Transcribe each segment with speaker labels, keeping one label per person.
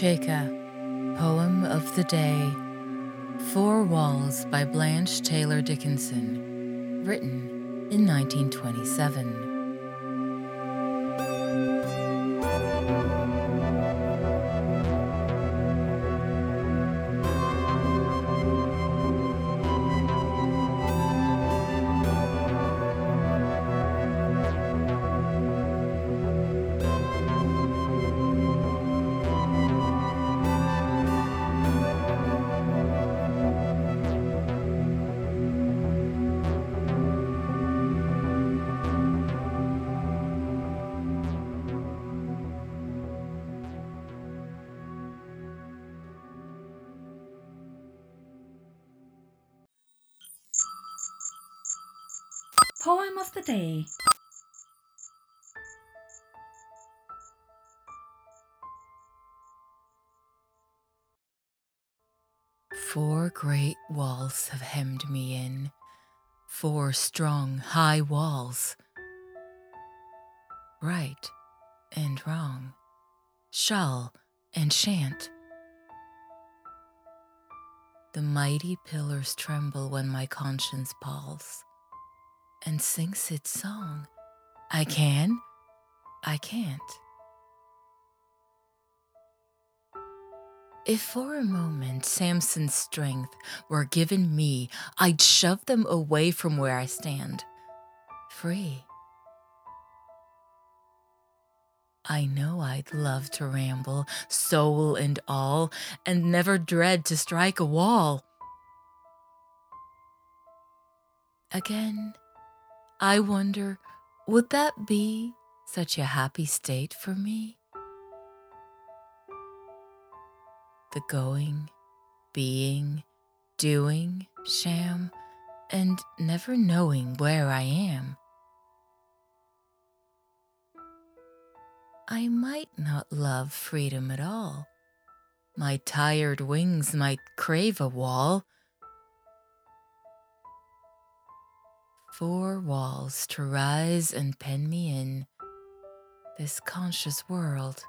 Speaker 1: Chaika, Poem of the Day Four Walls by Blanche Taylor Dickinson, written in 1927.
Speaker 2: Poem of the day.
Speaker 1: Four great walls have hemmed me in, four strong, high walls. Right and wrong, shall and shan't. The mighty pillars tremble when my conscience palls and sings its song. I can, I can't. If for a moment Samson's strength were given me, I'd shove them away from where I stand, free. I know I'd love to ramble, soul and all, and never dread to strike a wall. Again, I wonder, would that be such a happy state for me? The going, being, doing, sham, and never knowing where I am. I might not love freedom at all. My tired wings might crave a wall. Four walls to rise and pen me in this conscious world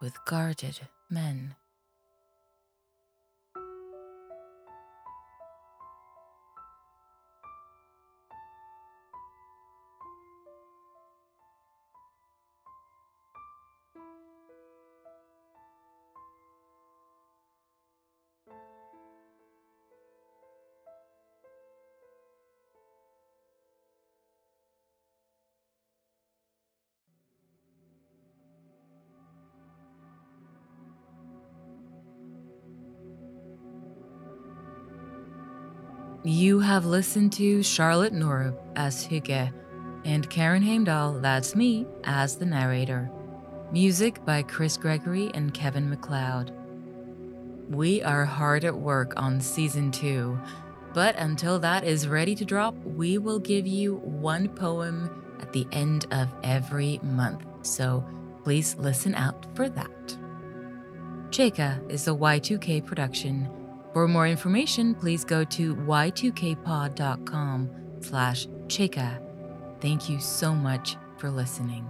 Speaker 1: with guarded men. You have listened to Charlotte Norup as Hygge and Karin Heimdahl, that's me, as the narrator. Music by Chris Gregory and Kevin MacLeod. We are hard at work on season two, but until that is ready to drop, we will give you one poem at the end of every month, so please listen out for that. Chaika is a Y2K production for more information, please go to y2kpod.com slash chaika. Thank you so much for listening.